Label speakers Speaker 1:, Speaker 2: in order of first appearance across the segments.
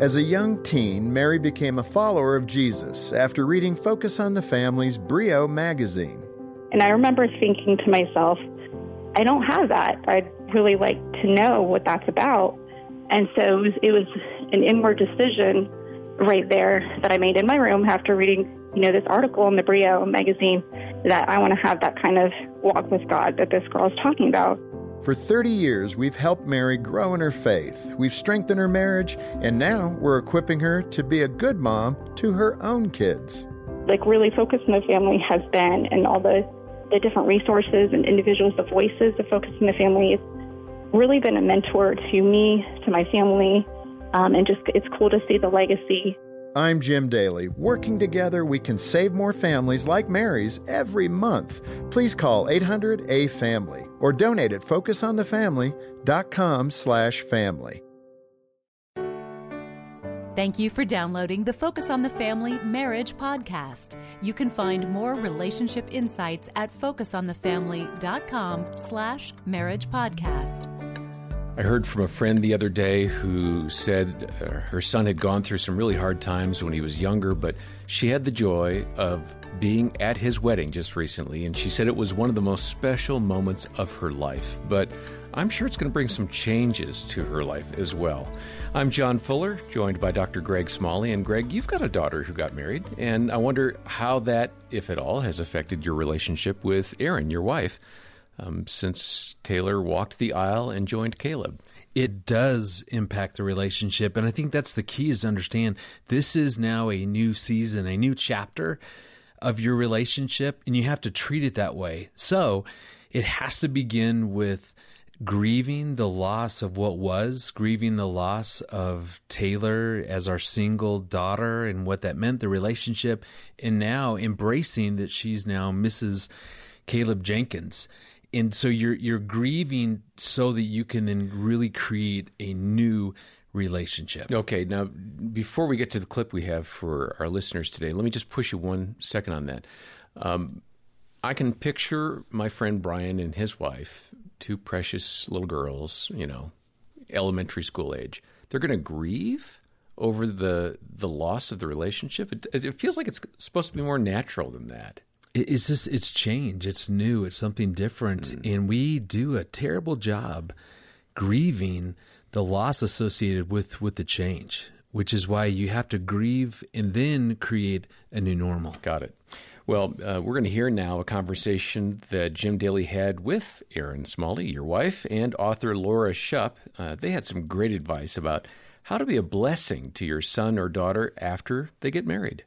Speaker 1: As a young teen, Mary became a follower of Jesus after reading Focus on the Family's Brio magazine.
Speaker 2: And I remember thinking to myself, I don't have that. I'd really like to know what that's about. And so it was, it was an inward decision right there that I made in my room after reading, you know, this article in the Brio magazine that I want to have that kind of walk with God that this girl is talking about.
Speaker 1: For 30 years, we've helped Mary grow in her faith. We've strengthened her marriage, and now we're equipping her to be a good mom to her own kids.
Speaker 2: Like, really, Focus on the Family has been, and all the, the different resources and individuals, the voices of Focus on the Family, it's really been a mentor to me, to my family, um, and just it's cool to see the legacy
Speaker 1: I'm Jim Daly. Working together, we can save more families like Mary's every month. Please call 800-A-FAMILY or donate at focusonthefamily.com slash family.
Speaker 3: Thank you for downloading the Focus on the Family Marriage podcast. You can find more relationship insights at focusonthefamily.com slash marriage podcast.
Speaker 4: I heard from a friend the other day who said uh, her son had gone through some really hard times when he was younger, but she had the joy of being at his wedding just recently, and she said it was one of the most special moments of her life. But I'm sure it's going to bring some changes to her life as well. I'm John Fuller, joined by Dr. Greg Smalley. And Greg, you've got a daughter who got married, and I wonder how that, if at all, has affected your relationship with Erin, your wife um, since Taylor walked the aisle and joined Caleb.
Speaker 5: It does impact the relationship. And I think that's the key is to understand this is now a new season, a new chapter of your relationship, and you have to treat it that way. So it has to begin with grieving the loss of what was, grieving the loss of Taylor as our single daughter and what that meant, the relationship, and now embracing that she's now Mrs. Caleb Jenkins and so you're you're grieving so that you can then really create a new relationship.
Speaker 4: Okay, now before we get to the clip we have for our listeners today, let me just push you one second on that. Um, I can picture my friend Brian and his wife, two precious little girls, you know, elementary school age. They're going to grieve over the the loss of the relationship. It, it feels like it's supposed to be more natural than that
Speaker 5: it's just it's change it's new it's something different mm. and we do a terrible job grieving the loss associated with with the change which is why you have to grieve and then create a new normal
Speaker 4: got it well, uh, we're going to hear now a conversation that Jim Daly had with Erin Smalley, your wife, and author Laura Schupp. Uh, they had some great advice about how to be a blessing to your son or daughter after they get married.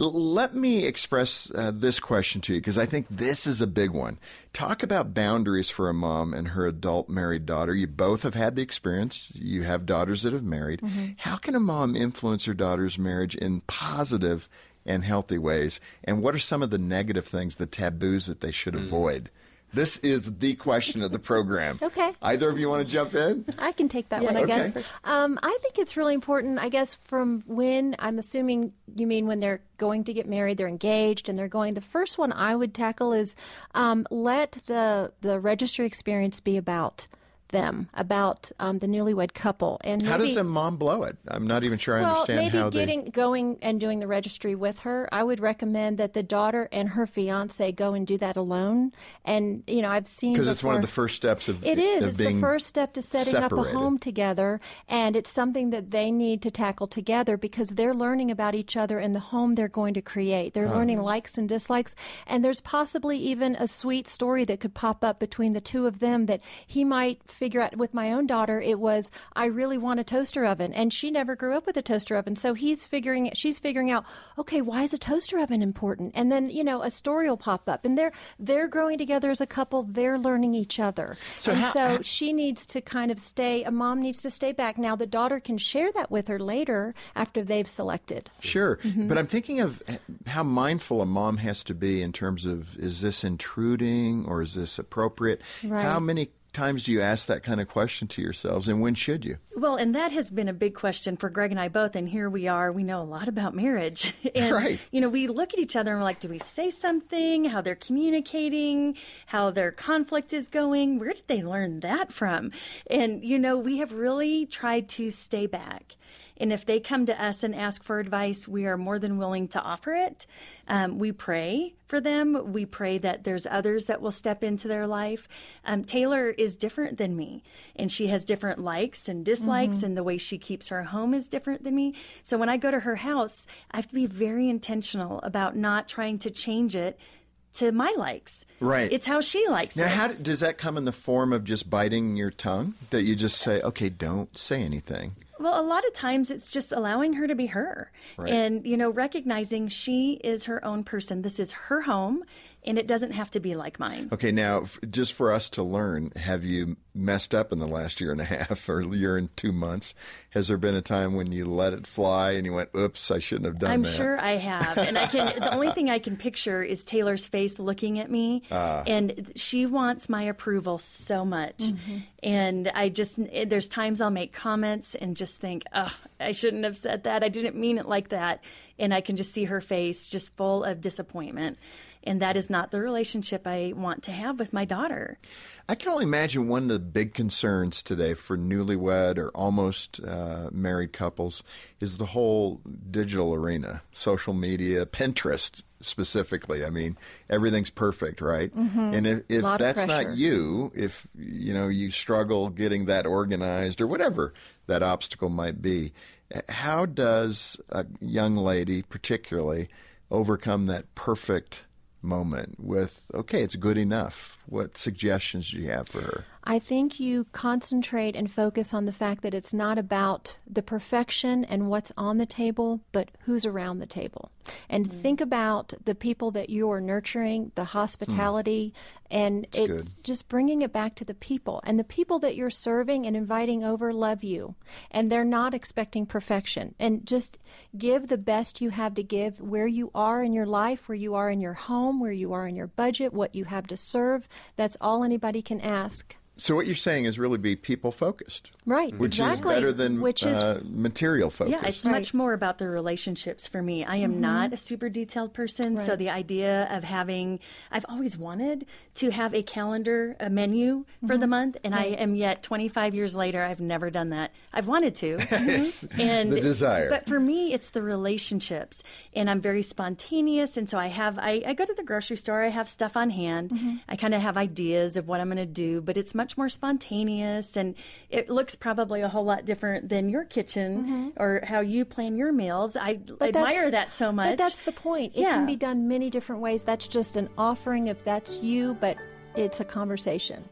Speaker 1: Let me express uh, this question to you because I think this is a big one. Talk about boundaries for a mom and her adult married daughter. You both have had the experience. You have daughters that have married. Mm-hmm. How can a mom influence her daughter's marriage in positive and healthy ways? And what are some of the negative things, the taboos that they should mm. avoid? This is the question of the program.
Speaker 6: okay.
Speaker 1: Either of you want to jump in?
Speaker 6: I can take that yeah, one, I okay. guess. Um, I think it's really important, I guess, from when, I'm assuming you mean when they're going to get married, they're engaged, and they're going. The first one I would tackle is um, let the, the registry experience be about them about um, the newlywed couple. And
Speaker 1: maybe, how does a mom blow it? I'm not even sure I
Speaker 6: well,
Speaker 1: understand
Speaker 6: maybe
Speaker 1: how
Speaker 6: getting
Speaker 1: they...
Speaker 6: going and doing the registry with her. I would recommend that the daughter and her fiance go and do that alone. And you know, I've seen
Speaker 1: because it's one of the first steps of
Speaker 6: it is.
Speaker 1: Of
Speaker 6: it's the first step to setting
Speaker 1: separated.
Speaker 6: up a home together, and it's something that they need to tackle together because they're learning about each other and the home they're going to create. They're learning likes and dislikes, and there's possibly even a sweet story that could pop up between the two of them that he might figure out with my own daughter, it was, I really want a toaster oven. And she never grew up with a toaster oven. So he's figuring, she's figuring out, okay, why is a toaster oven important? And then, you know, a story will pop up. And they're, they're growing together as a couple. They're learning each other. So and how, so how, she needs to kind of stay, a mom needs to stay back. Now, the daughter can share that with her later after they've selected.
Speaker 1: Sure. Mm-hmm. But I'm thinking of how mindful a mom has to be in terms of is this intruding or is this appropriate? Right. How many times do you ask that kind of question to yourselves, and when should you?
Speaker 7: Well, and that has been a big question for Greg and I both. And here we are. We know a lot about marriage. and,
Speaker 1: Right.
Speaker 7: you know, we look at each other and we're like, do we say something? How they're communicating? How their conflict is going? Where did they learn that from? And, you know, we have really tried to stay back. And if they come to us and ask for advice, we are more than willing to offer it. Um, we pray for them. We pray that there's others that will step into their life. Um, Taylor is different than me, and she has different likes and dislikes, mm-hmm. and the way she keeps her home is different than me. So when I go to her house, I have to be very intentional about not trying to change it to my likes.
Speaker 1: Right.
Speaker 7: It's how she likes it.
Speaker 1: Now,
Speaker 7: it.
Speaker 1: how does that come in the form of just biting your tongue? That you just say, okay, don't say anything.
Speaker 7: Well, a lot of times it's just allowing her to be her
Speaker 1: Right.
Speaker 7: and, you know, recognizing she is her own person. This is her home and it doesn't have to be like mine.
Speaker 1: Okay, now, f- just for us to learn, have you messed up in the last year and a half or year and two months? Has there been a time when you let it fly and you went, oops, I shouldn't have done that?
Speaker 7: I'm sure I have. And I can the only thing I can picture is Taylor's face looking at me
Speaker 1: Ah.
Speaker 7: and she wants my approval so much. And I just there's times I'll make comments and just think, "Oh, I shouldn't have said that. I didn't mean it like that." And I can just see her face just full of disappointment. And that is not the relationship I want to have with my daughter.
Speaker 1: I can only imagine one of the big concerns today for newlywed or almost uh, married couples is the whole digital arena, social media, Pinterest specifically. I mean, everything's perfect, right? And if, if that's not you, if you know you struggle getting that organized or whatever that obstacle might be, how does a young lady, particularly, overcome that perfect? Moment with okay it's good enough. What suggestions do you have for her
Speaker 6: I think you concentrate and focus on the fact that it's not about the perfection and what's on the table, but who's around the table. And mm. think about the people that you are nurturing, the hospitality, hmm. and it's just bringing it back to the people. And the people that you're serving and inviting over love you, and they're not expecting perfection. And just give the best you have to give where you are in your life, where you are in your home, where you are in your budget, what you have to serve. That's all anybody can ask.
Speaker 1: So what you're saying is really be people focused
Speaker 6: Right,
Speaker 1: which
Speaker 6: exactly.
Speaker 1: is better than
Speaker 6: which is
Speaker 1: uh, material focused
Speaker 7: Yeah, it's
Speaker 6: Right.
Speaker 7: much more about the relationships for me. I am mm-hmm. not a super detailed person, so the idea of having I've always wanted to have a calendar, a menu for the mm-hmm. month, and I am yet 25 years later I've never done that. I've wanted to. Mm-hmm. and
Speaker 1: the desire.
Speaker 7: But for me it's the relationships. And I'm very spontaneous and so I have I, I go to the grocery store, I have stuff on hand. I kind of have ideas of what I'm going to do, but it's much more spontaneous and it looks probably a whole lot different than your kitchen or how you plan your meals. I
Speaker 6: But
Speaker 7: admire that so much.
Speaker 6: But that's the point. It can be done many different ways. That's just an offering if that's you, but it's a conversation.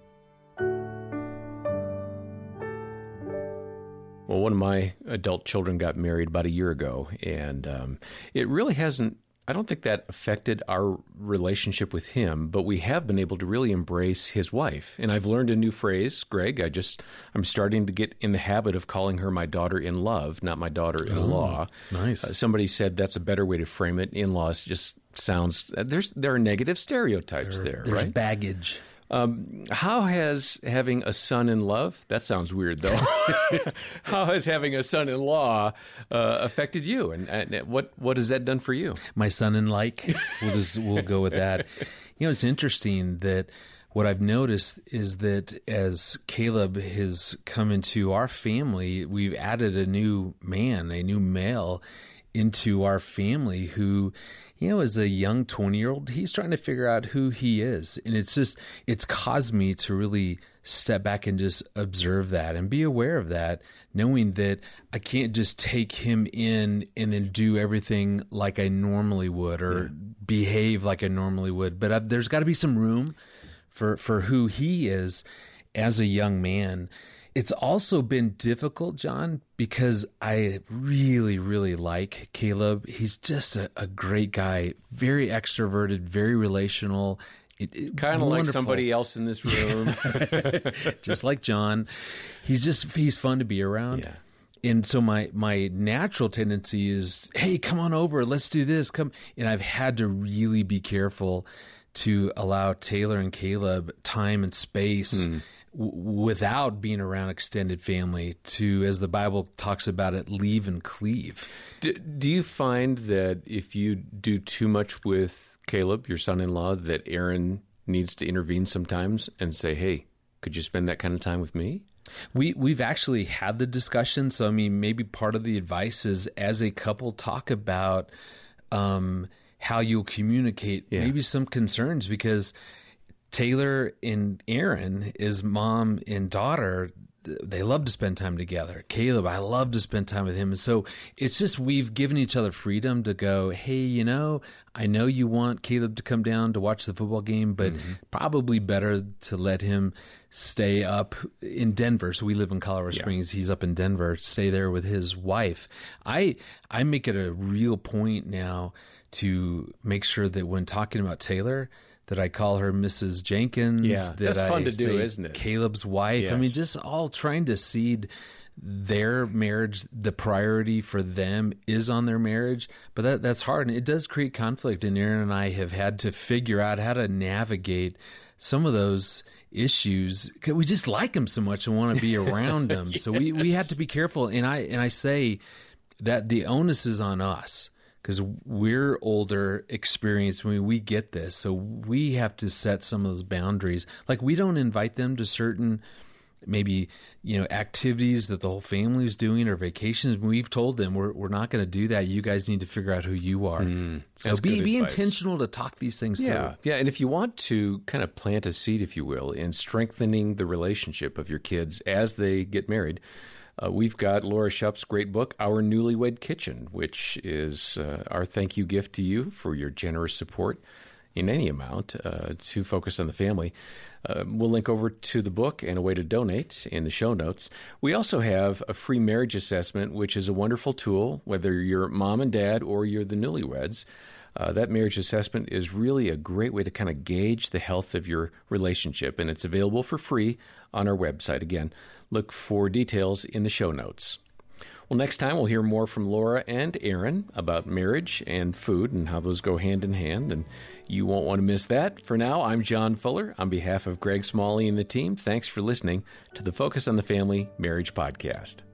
Speaker 4: Well, one of my adult children got married about a year ago, and um, it really hasn't. I don't think that affected our relationship with him, but we have been able to really embrace his wife. And I've learned a new phrase, Greg. I just I'm starting to get in the habit of calling her my daughter in love, not my daughter in law.
Speaker 5: nice.
Speaker 4: Uh, somebody said that's a better way to frame it. In laws just sounds there's there are negative stereotypes there,
Speaker 5: There's
Speaker 4: right?
Speaker 5: baggage.
Speaker 4: Um, how has having a son in love, that sounds weird though, how has having a son in law uh, affected you? And, and what, what has that done for you?
Speaker 5: my son in like, We'll just we'll go with that. You know, it's interesting that what I've noticed is that as Caleb has come into our family, we've added a new man, a new male into our family who you know as a young 20 year old he's trying to figure out who he is. And it's just it's caused me to really step back and just observe that and be aware of that knowing that i can't just take him in and then do everything like i normally would or behave like i normally would. But i there's got to be some room for for who he is as a young man. It's also been difficult, John, because I really, really like Caleb. He's just a, a great guy, very extroverted, very relational.
Speaker 4: Kind of like somebody else in this room.
Speaker 5: just like John. He's just he's fun to be around.
Speaker 4: Yeah.
Speaker 5: And so my my natural tendency is, hey, come on over, let's do this. Come and I've had to really be careful to allow Taylor and Caleb time and space hmm. W- without being around extended family to, as the Bible talks about it, leave and cleave.
Speaker 4: Do, do you find that if you do too much with Caleb, your son in law, that Erin needs to intervene sometimes and say, hey, could you spend that kind of time with me?
Speaker 5: We we've actually had the discussion. So I mean, maybe part of the advice is as a couple talk about um, how you'll communicate.
Speaker 4: Yeah.
Speaker 5: Maybe some concerns because Taylor and Erin, his mom and daughter, they love to spend time together. Caleb, I love to spend time with him. And so it's just we've given each other freedom to go, hey, you know, I know you want Caleb to come down to watch the football game, but mm-hmm. probably better to let him stay up in Denver. So we live in Colorado Springs. He's up in Denver. Stay there with his wife. I I make it a real point now to make sure that when talking about Taylor, that I call her Mrs. Jenkins.
Speaker 4: Yeah,
Speaker 5: that
Speaker 4: that's fun
Speaker 5: I
Speaker 4: to do, isn't it?
Speaker 5: Caleb's wife. I mean, just all trying to seed their marriage. The priority for them is on their marriage, but that that's hard, and it does create conflict. And Erin and I have had to figure out how to navigate some of those issues we just like them so much and want to be around them. So we we have to be careful. And I and I say that the onus is on us because we're older, experienced. I mean, we get this, so we have to set some of those boundaries. Like we don't invite them to certain maybe you know activities that the whole family is doing or vacations we've told them we're, we're not going to do that you guys need to figure out who you are so
Speaker 4: Mm, that's
Speaker 5: be, be
Speaker 4: advice.
Speaker 5: intentional to talk these things
Speaker 4: Yeah,
Speaker 5: through
Speaker 4: yeah, and if you want to kind of plant a seed, if you will, in strengthening the relationship of your kids as they get married, uh, we've got Laura Schupp's great book, Our Newlywed Kitchen, which is uh, our thank you gift to you for your generous support in any amount uh, to focus on the family. Uh, we'll link over to the book and a way to donate in the show notes. We also have a free marriage assessment, which is a wonderful tool, whether you're mom and dad or you're the newlyweds. Uh, that marriage assessment is really a great way to kind of gauge the health of your relationship, and it's available for free on our website. Again, look for details in the show notes. Well, next time we'll hear more from Laura and Erin about marriage and food and how those go hand in hand, and you won't want to miss that. For now, I'm John Fuller. On behalf of Greg Smalley and the team, thanks for listening to the Focus on the Family Marriage Podcast.